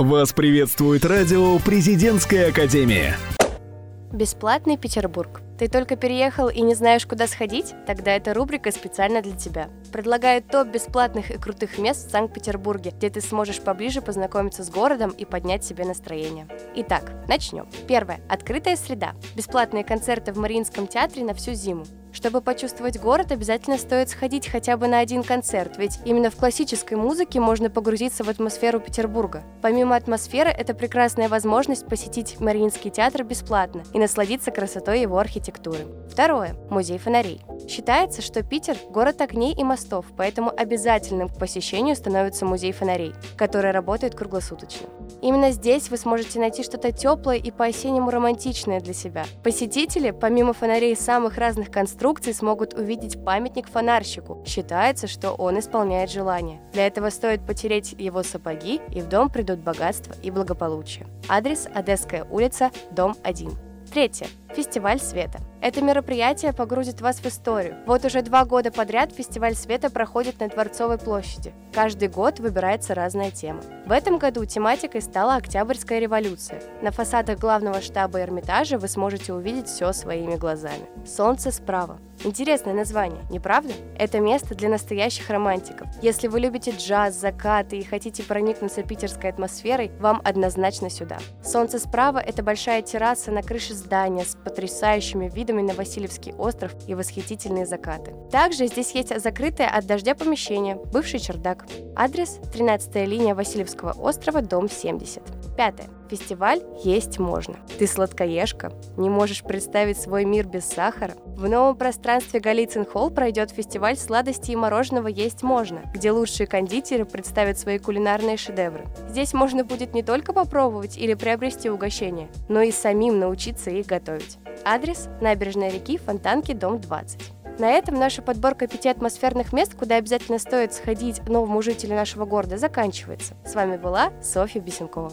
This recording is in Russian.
Вас приветствует радио «Президентская академия». Бесплатный Петербург. Ты только переехал и не знаешь, куда сходить? Тогда эта рубрика специально для тебя. Предлагаю топ бесплатных и крутых мест в Санкт-Петербурге, где ты сможешь поближе познакомиться с городом и поднять себе настроение. Итак, начнем. Первое. Открытая среда. Бесплатные концерты в Мариинском театре на всю зиму. Чтобы почувствовать город, обязательно стоит сходить хотя бы на один концерт, ведь именно в классической музыке можно погрузиться в атмосферу Петербурга. Помимо атмосферы, это прекрасная возможность посетить Мариинский театр бесплатно и насладиться красотой его архитектуры. Второе. Музей фонарей. Считается, что Питер – город огней и мостов, поэтому обязательным к посещению становится музей фонарей, который работает круглосуточно. Именно здесь вы сможете найти что-то теплое и по-осеннему романтичное для себя. Посетители, помимо фонарей самых разных конструкций, смогут увидеть памятник фонарщику. Считается, что он исполняет желание. Для этого стоит потереть его сапоги, и в дом придут богатство и благополучие. Адрес – Одесская улица, дом 1. Третье. Фестиваль света. Это мероприятие погрузит вас в историю. Вот уже два года подряд фестиваль света проходит на Дворцовой площади. Каждый год выбирается разная тема. В этом году тематикой стала Октябрьская революция. На фасадах главного штаба Эрмитажа вы сможете увидеть все своими глазами. Солнце справа. Интересное название, не правда? Это место для настоящих романтиков. Если вы любите джаз, закаты и хотите проникнуться питерской атмосферой, вам однозначно сюда. Солнце справа – это большая терраса на крыше здания с потрясающими видами на Васильевский остров и восхитительные закаты. Также здесь есть закрытое от дождя помещение, бывший чердак. Адрес – 13-я линия Васильевского острова, дом 70. Пятое. Фестиваль «Есть можно». Ты сладкоежка? Не можешь представить свой мир без сахара? В новом пространстве Голицын Холл пройдет фестиваль сладостей и мороженого «Есть можно», где лучшие кондитеры представят свои кулинарные шедевры. Здесь можно будет не только попробовать или приобрести угощение, но и самим научиться их готовить. Адрес – набережная реки Фонтанки, дом 20. На этом наша подборка пяти атмосферных мест, куда обязательно стоит сходить новому жителю нашего города, заканчивается. С вами была Софья Бесенкова.